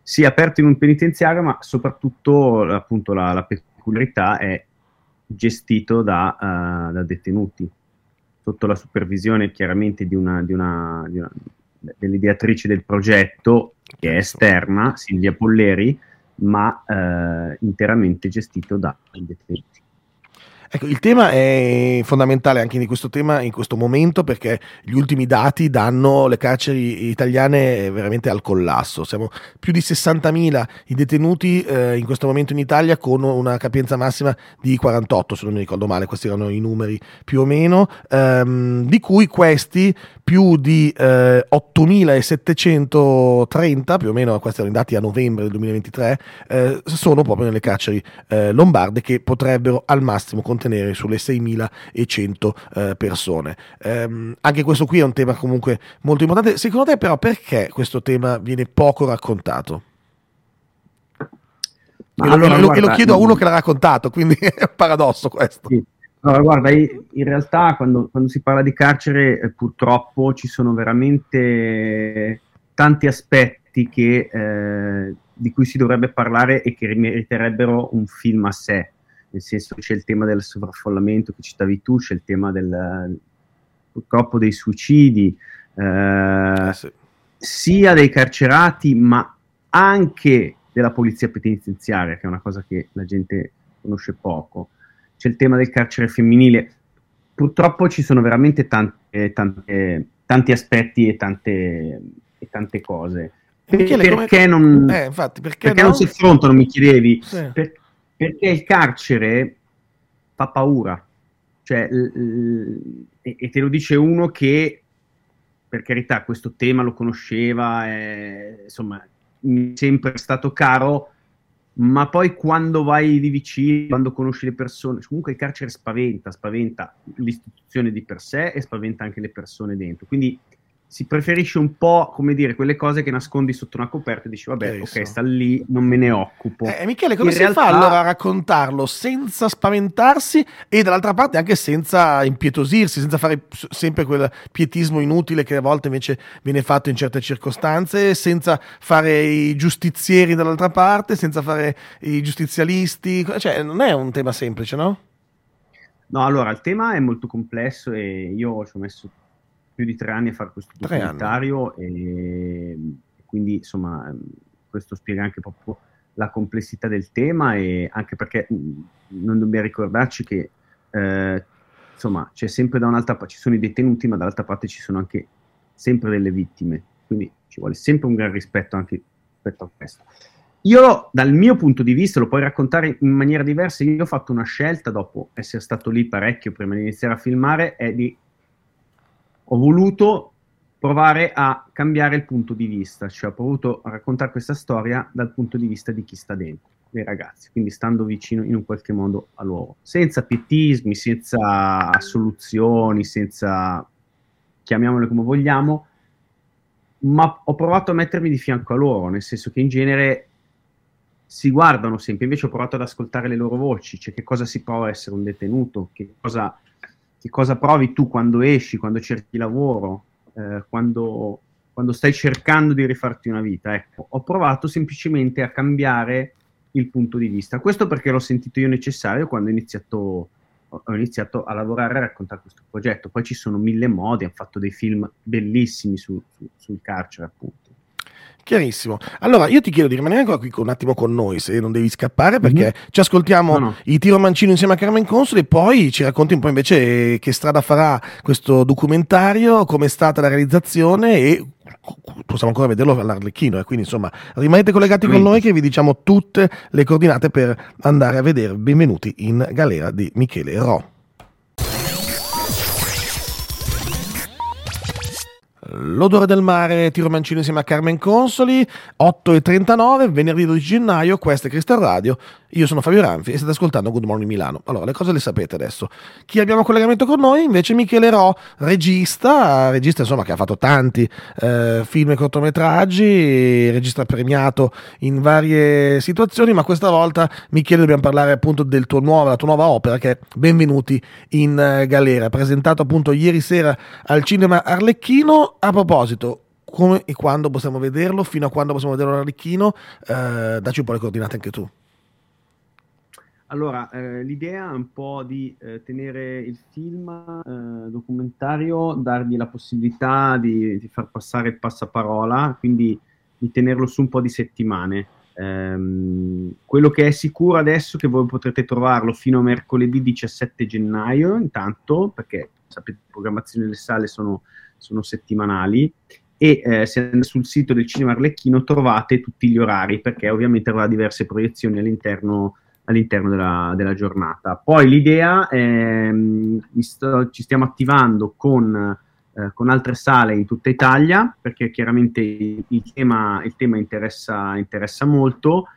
Sì, aperto in un penitenziario, ma soprattutto appunto la, la peculiarità è gestito da, uh, da, detenuti, sotto la supervisione chiaramente di una, di una, di una dell'ideatrice del progetto, che è esterna, Silvia Polleri, ma eh, interamente gestito dai detenuti. Ecco, il tema è fondamentale anche in questo tema, in questo momento, perché gli ultimi dati danno le carceri italiane veramente al collasso. Siamo più di 60.000 i detenuti eh, in questo momento in Italia con una capienza massima di 48, se non mi ricordo male, questi erano i numeri più o meno, ehm, di cui questi più di eh, 8.730, più o meno questi erano i dati a novembre del 2023, eh, sono proprio nelle carceri eh, lombarde che potrebbero al massimo contenere sulle 6.100 eh, persone. Ehm, anche questo qui è un tema comunque molto importante. Secondo te però perché questo tema viene poco raccontato? E, allora, lo, guarda, lo, chiedo a uno che l'ha raccontato, quindi è un paradosso questo. Sì. Allora, guarda, in realtà quando, quando, si parla di carcere eh, purtroppo ci sono veramente tanti aspetti che, eh, di cui si dovrebbe parlare e che meriterebbero un film a sé. Nel senso c'è il tema del sovraffollamento che citavi tu, c'è il tema del, purtroppo dei suicidi, eh, eh sì. sia dei carcerati ma anche della polizia penitenziaria, che è una cosa che la gente conosce poco c'è il tema del carcere femminile. Purtroppo ci sono veramente tante, tante, tanti aspetti e tante, e tante cose. Perché, perché, non, eh, infatti, perché, perché no? non, si affrontano, mi chiedevi? Sì. Per, perché il carcere fa paura. Cioè, l, l, e, e, te lo dice uno che, per carità, questo tema lo conosceva, è, insomma, mi è sempre stato caro, ma poi quando vai di vicino, quando conosci le persone, comunque il carcere spaventa, spaventa l'istituzione di per sé e spaventa anche le persone dentro. Quindi si preferisce un po', come dire, quelle cose che nascondi sotto una coperta e dici, vabbè, Penso. ok, sta lì, non me ne occupo. Eh, Michele, come In si realtà... fa allora a raccontarlo senza spaventarsi e dall'altra parte anche senza impietosirsi, senza fare sempre quel pietismo inutile che a volte invece viene fatto in certe circostanze, senza fare i giustizieri dall'altra parte, senza fare i giustizialisti, cioè non è un tema semplice, no? No, allora il tema è molto complesso e io ci ho messo più di tre anni a fare questo documentario e quindi insomma questo spiega anche proprio la complessità del tema e anche perché mm, non dobbiamo ricordarci che eh, insomma c'è sempre da un'altra parte, ci sono i detenuti ma dall'altra parte ci sono anche sempre delle vittime. Quindi ci vuole sempre un gran rispetto anche rispetto a questo io dal mio punto di vista lo puoi raccontare in maniera diversa. Io ho fatto una scelta dopo essere stato lì parecchio prima di iniziare a filmare è di ho voluto provare a cambiare il punto di vista, cioè ho voluto raccontare questa storia dal punto di vista di chi sta dentro, dei ragazzi, quindi stando vicino in un qualche modo a loro, senza pietismi, senza soluzioni, senza chiamiamole come vogliamo, ma ho provato a mettermi di fianco a loro, nel senso che in genere si guardano sempre, invece ho provato ad ascoltare le loro voci, cioè che cosa si prova a essere un detenuto, che cosa che cosa provi tu quando esci, quando cerchi lavoro, eh, quando, quando, stai cercando di rifarti una vita. Ecco, ho provato semplicemente a cambiare il punto di vista. Questo perché l'ho sentito io necessario quando ho iniziato, ho iniziato a lavorare a raccontare questo progetto. Poi ci sono mille modi, hanno fatto dei film bellissimi su, su, sul carcere, appunto. Chiarissimo. Allora, io ti chiedo di rimanere ancora qui un attimo con noi, se non devi scappare, perché mm-hmm. ci ascoltiamo no, no. i Tiro Mancino insieme a Carmen Consoli e poi ci racconti un po' invece che strada farà questo documentario, come è stata la realizzazione e possiamo ancora vederlo all'Arlecchino e eh, quindi insomma rimanete collegati con noi che vi diciamo tutte le coordinate per andare a vedere benvenuti in galera di Michele Ro. L'odore del mare, Tiro Mancino insieme a Carmen Consoli, 8.39, venerdì 12 gennaio, questa è Crystal Radio, io sono Fabio Ranfi e state ascoltando Good Morning Milano. Allora, le cose le sapete adesso. Chi abbiamo a collegamento con noi? Invece Michele Ro, regista, regista insomma che ha fatto tanti eh, film e cortometraggi, regista premiato in varie situazioni, ma questa volta Michele dobbiamo parlare appunto del tuo nuova, tua nuova opera che è Benvenuti in uh, Galera, presentato appunto ieri sera al cinema Arlecchino. A proposito, come e quando possiamo vederlo, fino a quando possiamo vederlo all'Arlecchino, eh, dacci un po' le coordinate anche tu. Allora, eh, l'idea è un po' di eh, tenere il film eh, documentario, dargli la possibilità di, di, far passare il passaparola, quindi di tenerlo su un po' di settimane. Ehm, quello che è sicuro adesso è che voi potrete trovarlo fino a mercoledì 17 gennaio, intanto, perché sapete, le programmazioni delle sale sono, sono settimanali, e eh, se andate sul sito del Cinema Arlecchino trovate tutti gli orari, perché ovviamente avrà diverse proiezioni all'interno, all'interno della, della, giornata. Poi l'idea è, sto, ci stiamo attivando con eh, con altre sale in tutta Italia, perché chiaramente il tema, il tema interessa, interessa, molto,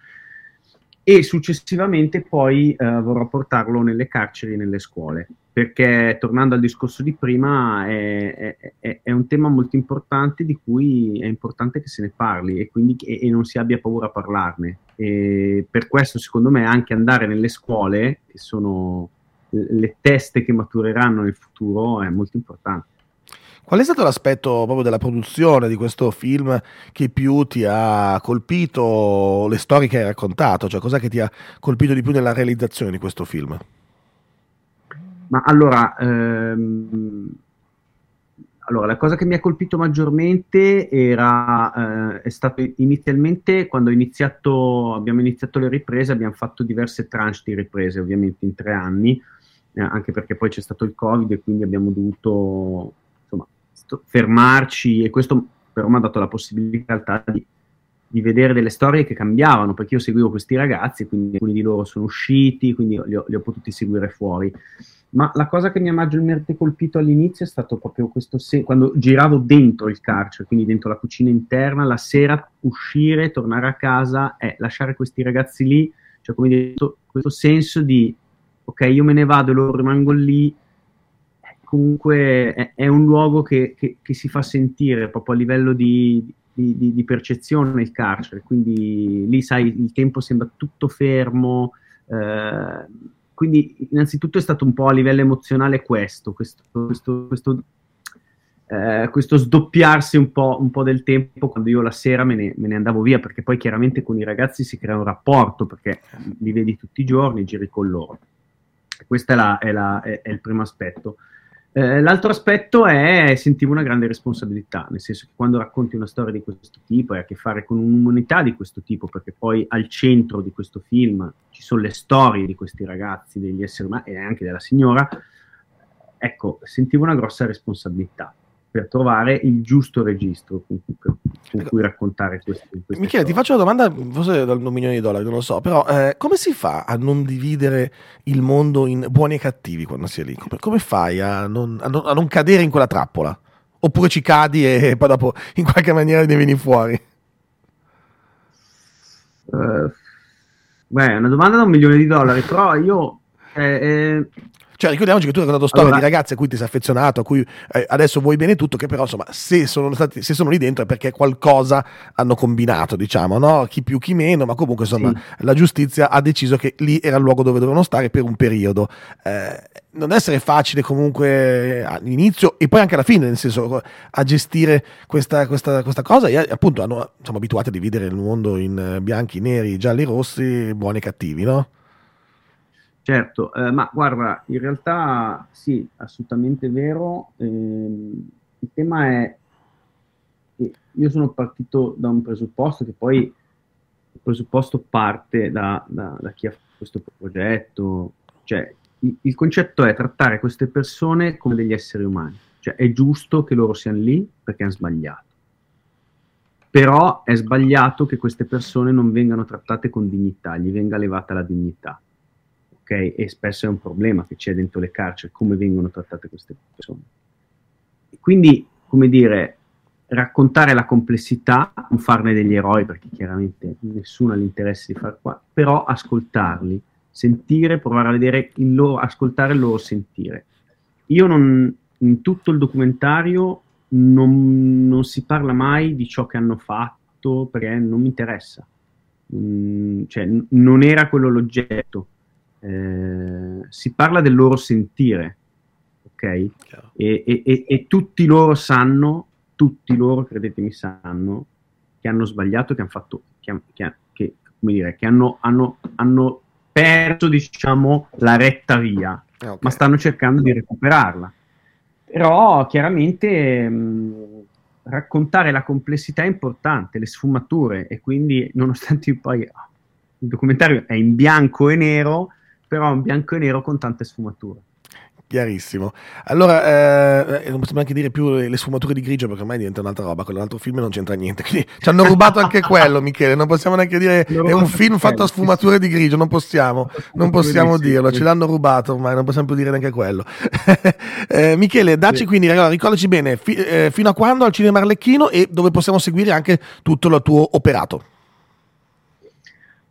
e successivamente poi eh, vorrò portarlo nelle carceri e nelle scuole, perché tornando al discorso di prima è, è, è, un tema molto importante di cui è importante che se ne parli e quindi e, e non si abbia paura a parlarne. E per questo secondo me anche andare nelle scuole, che sono le teste che matureranno nel futuro, è molto importante. Qual è stato l'aspetto proprio della produzione di questo film che più ti ha colpito, le storie che hai raccontato? Cioè, cos'è che ti ha colpito di più nella realizzazione di questo film? Ma allora, ehm, allora, la cosa che mi ha colpito maggiormente era, eh, è stato inizialmente quando iniziato, abbiamo iniziato le riprese, abbiamo fatto diverse tranche di riprese, ovviamente in tre anni, eh, anche perché poi c'è stato il Covid e quindi abbiamo dovuto fermarci e questo però mi ha dato la possibilità di, di, vedere delle storie che cambiavano, perché io seguivo questi ragazzi, quindi alcuni di loro sono usciti, quindi li ho, li ho potuti seguire fuori. Ma la cosa che mi ha maggiormente colpito all'inizio è stato proprio questo, se- quando giravo dentro il carcere, quindi dentro la cucina interna, la sera uscire, tornare a casa e lasciare questi ragazzi lì, cioè come dire, questo senso di ok, io me ne vado e loro rimangono lì, comunque è, è un luogo che, che, che, si fa sentire proprio a livello di, di, di, di, percezione il carcere, quindi lì sai il tempo sembra tutto fermo, eh, quindi innanzitutto è stato un po' a livello emozionale questo, questo, questo, questo, eh, questo sdoppiarsi un po', un po', del tempo quando io la sera me ne, me ne, andavo via, perché poi chiaramente con i ragazzi si crea un rapporto, perché li vedi tutti i giorni, giri con loro. Questo è, la, è, la, è, è il primo aspetto. Eh, l'altro aspetto è sentivo una grande responsabilità, nel senso che quando racconti una storia di questo tipo hai a che fare con un'umanità di questo tipo, perché poi al centro di questo film ci sono le storie di questi ragazzi, degli esseri umani e anche della signora, ecco, sentivo una grossa responsabilità per trovare il giusto registro con cui, con ecco. cui raccontare queste, queste Michele, storie. ti faccio una domanda, forse da un milione di dollari, non lo so, però eh, come si fa a non dividere il mondo in buoni e cattivi quando si è lì? Come, fai a non, a, non, a non, cadere in quella trappola? Oppure ci cadi e poi dopo in qualche maniera ne vieni fuori? Uh, beh, è una domanda da un milione di dollari, però io... Eh, eh, cioè, ricordiamoci che tu hai raccontato storie allora, di ragazze a cui ti sei affezionato, a cui eh, adesso vuoi bene tutto, che però, insomma, se sono, stati, se sono lì dentro è perché qualcosa hanno combinato, diciamo, no? Chi più, chi meno, ma comunque, insomma, sì. la giustizia ha deciso che lì era il luogo dove dovevano stare per un periodo. Eh, non deve essere facile comunque all'inizio e poi anche alla fine, nel senso, a gestire questa, questa, questa cosa e appunto hanno, siamo abituati a dividere il mondo in bianchi, neri, gialli, rossi, buoni e cattivi, no? Certo, eh, ma guarda, in realtà sì, assolutamente vero. Eh, il tema è che io sono partito da un presupposto che poi il presupposto parte da, da, da chi ha fatto questo progetto. Cioè, il, il, concetto è trattare queste persone come degli esseri umani. Cioè, è giusto che loro siano lì perché hanno sbagliato. Però è sbagliato che queste persone non vengano trattate con dignità, gli venga levata la dignità ok? E spesso è un problema che c'è dentro le carceri, come vengono trattate queste persone. Quindi, come dire, raccontare la complessità, non farne degli eroi, perché chiaramente nessuno ha l'interesse di far qua, però ascoltarli, sentire, provare a vedere il loro, ascoltare il loro sentire. Io non, in tutto il documentario non, non, si parla mai di ciò che hanno fatto perché non mi interessa. Mm, cioè, n- non era quello l'oggetto. Eh, si parla del loro sentire, ok? E, e, e, e, tutti loro sanno, tutti loro, credetemi, sanno che hanno sbagliato, che hanno fatto, che, che, che come dire, che hanno, hanno, hanno perso, diciamo, la retta via, okay. ma stanno cercando di recuperarla. Però chiaramente mh, raccontare la complessità è importante, le sfumature e quindi nonostante poi il documentario è in bianco e nero, però è in bianco e nero con tante sfumature. Chiarissimo. Allora, eh, non possiamo neanche dire più le, sfumature di grigio perché ormai diventa un'altra roba, con l'altro film non c'entra niente. Quindi ci hanno rubato anche quello, Michele. Non possiamo neanche dire è un film fatto a sfumature di grigio, non possiamo, non possiamo dirlo, ce l'hanno rubato ormai, non possiamo più dire neanche quello. eh, Michele, dacci sì. quindi, allora, ricordaci bene, fi, eh, fino a quando al Cinema Arlecchino e dove possiamo seguire anche tutto il tuo operato.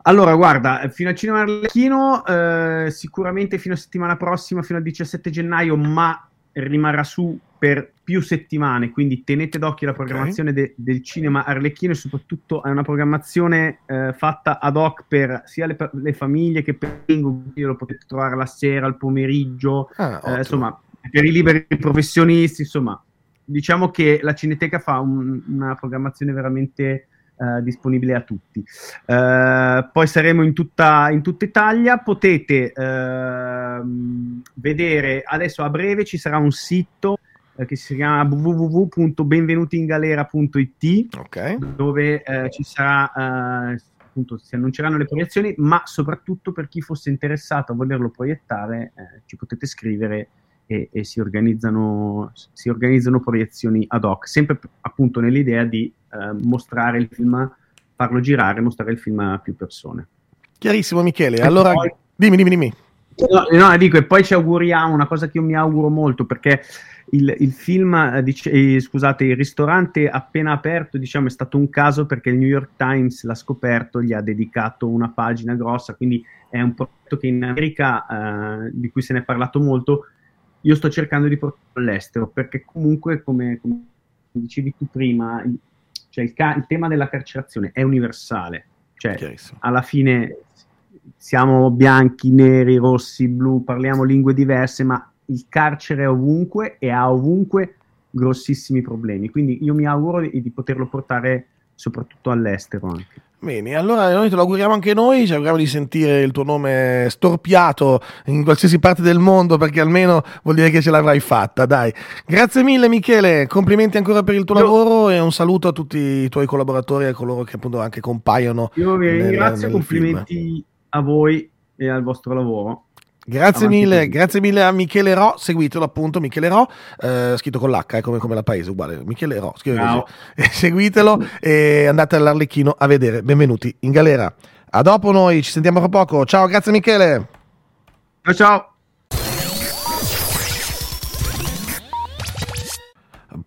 Allora, guarda, fino al cinema Arlecchino, eh, sicuramente fino a settimana prossima, fino al 17 gennaio, ma rimarrà su per più settimane, quindi tenete d'occhio la programmazione okay. de- del cinema Arlecchino e soprattutto è una programmazione eh, fatta ad hoc per sia le, le famiglie che per il lo potete trovare la sera, al pomeriggio, ah, eh, insomma, per i liberi professionisti, insomma, diciamo che la Cineteca fa un, una programmazione veramente eh, disponibile a tutti. Uh, poi saremo in tutta, in tutta Italia, potete uh, vedere adesso a breve ci sarà un sito eh, che si chiama www.benvenutingalera.it okay. dove ci sarà appunto si annunceranno le proiezioni, ma soprattutto per chi fosse interessato a volerlo proiettare, eh, ci potete scrivere e, e si, organizzano, si, organizzano, proiezioni ad hoc, sempre appunto nell'idea di eh, mostrare il film, farlo girare, mostrare il film a più persone. Chiarissimo Michele, allora poi, dimmi, dimmi, dimmi. No, no, dico, e poi ci auguriamo, una cosa che io mi auguro molto, perché il, il film, eh, dice, eh, scusate, il ristorante appena aperto, diciamo, è stato un caso perché il New York Times l'ha scoperto, gli ha dedicato una pagina grossa, quindi è un progetto che in America, eh, di cui se ne è parlato molto, io sto cercando di portarlo all'estero perché comunque, come, come dicevi tu prima, cioè il, ca- il, tema della carcerazione è universale. Cioè, alla fine siamo bianchi, neri, rossi, blu, parliamo lingue diverse, ma il carcere è ovunque e ha ovunque grossissimi problemi. Quindi io mi auguro di, di poterlo portare soprattutto all'estero anche. Bene, allora noi te lo auguriamo anche noi, ci auguriamo di sentire il tuo nome storpiato in qualsiasi parte del mondo perché almeno vuol dire che ce l'avrai fatta, dai. Grazie mille Michele, complimenti ancora per il tuo Io... lavoro e un saluto a tutti i tuoi collaboratori e a coloro che appunto anche compaiono. Io vi ringrazio, complimenti film. a voi e al vostro lavoro. Grazie mille, grazie mille, a Michele Ro, seguitelo appunto Michele Ro, eh, scritto con l'H, eh, come, come, la paese, uguale, Michele Ro, così. seguitelo e andate all'Arlecchino a vedere, benvenuti in galera. A dopo noi, ci sentiamo fra poco, ciao, grazie Michele. Ciao ciao.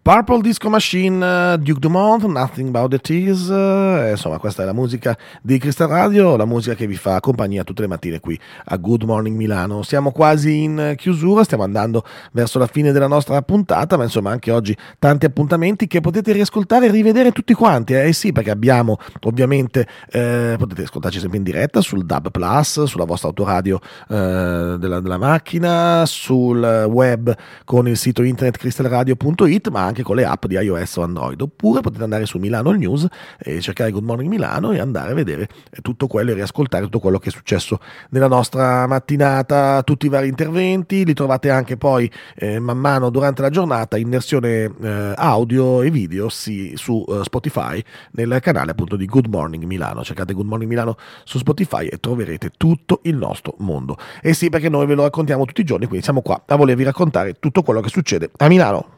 Purple Disco Machine, Duke Dumont, Nothing About the Tears, eh, insomma questa è la musica di Crystal Radio, la musica che vi fa compagnia tutte le mattine qui a Good Morning Milano. Siamo quasi in chiusura, stiamo andando verso la fine della nostra puntata, ma insomma anche oggi tanti appuntamenti che potete riascoltare e rivedere tutti quanti. Eh sì, perché abbiamo ovviamente, eh, potete ascoltarci sempre in diretta sul DAB Plus, sulla vostra autoradio eh, della, della macchina, sul web con il sito internet crystalradio.it, ma anche anche con le app di iOS o Android. Oppure potete andare su Milano News e cercare Good Morning Milano e andare a vedere tutto quello e riascoltare tutto quello che è successo nella nostra mattinata, tutti i vari interventi. Li trovate anche poi eh, man mano durante la giornata in versione eh, audio e video sì, su uh, Spotify nel canale appunto di Good Morning Milano. Cercate Good Morning Milano su Spotify e troverete tutto il nostro mondo. E sì, perché noi ve lo raccontiamo tutti i giorni, quindi siamo qua a volervi raccontare tutto quello che succede a Milano.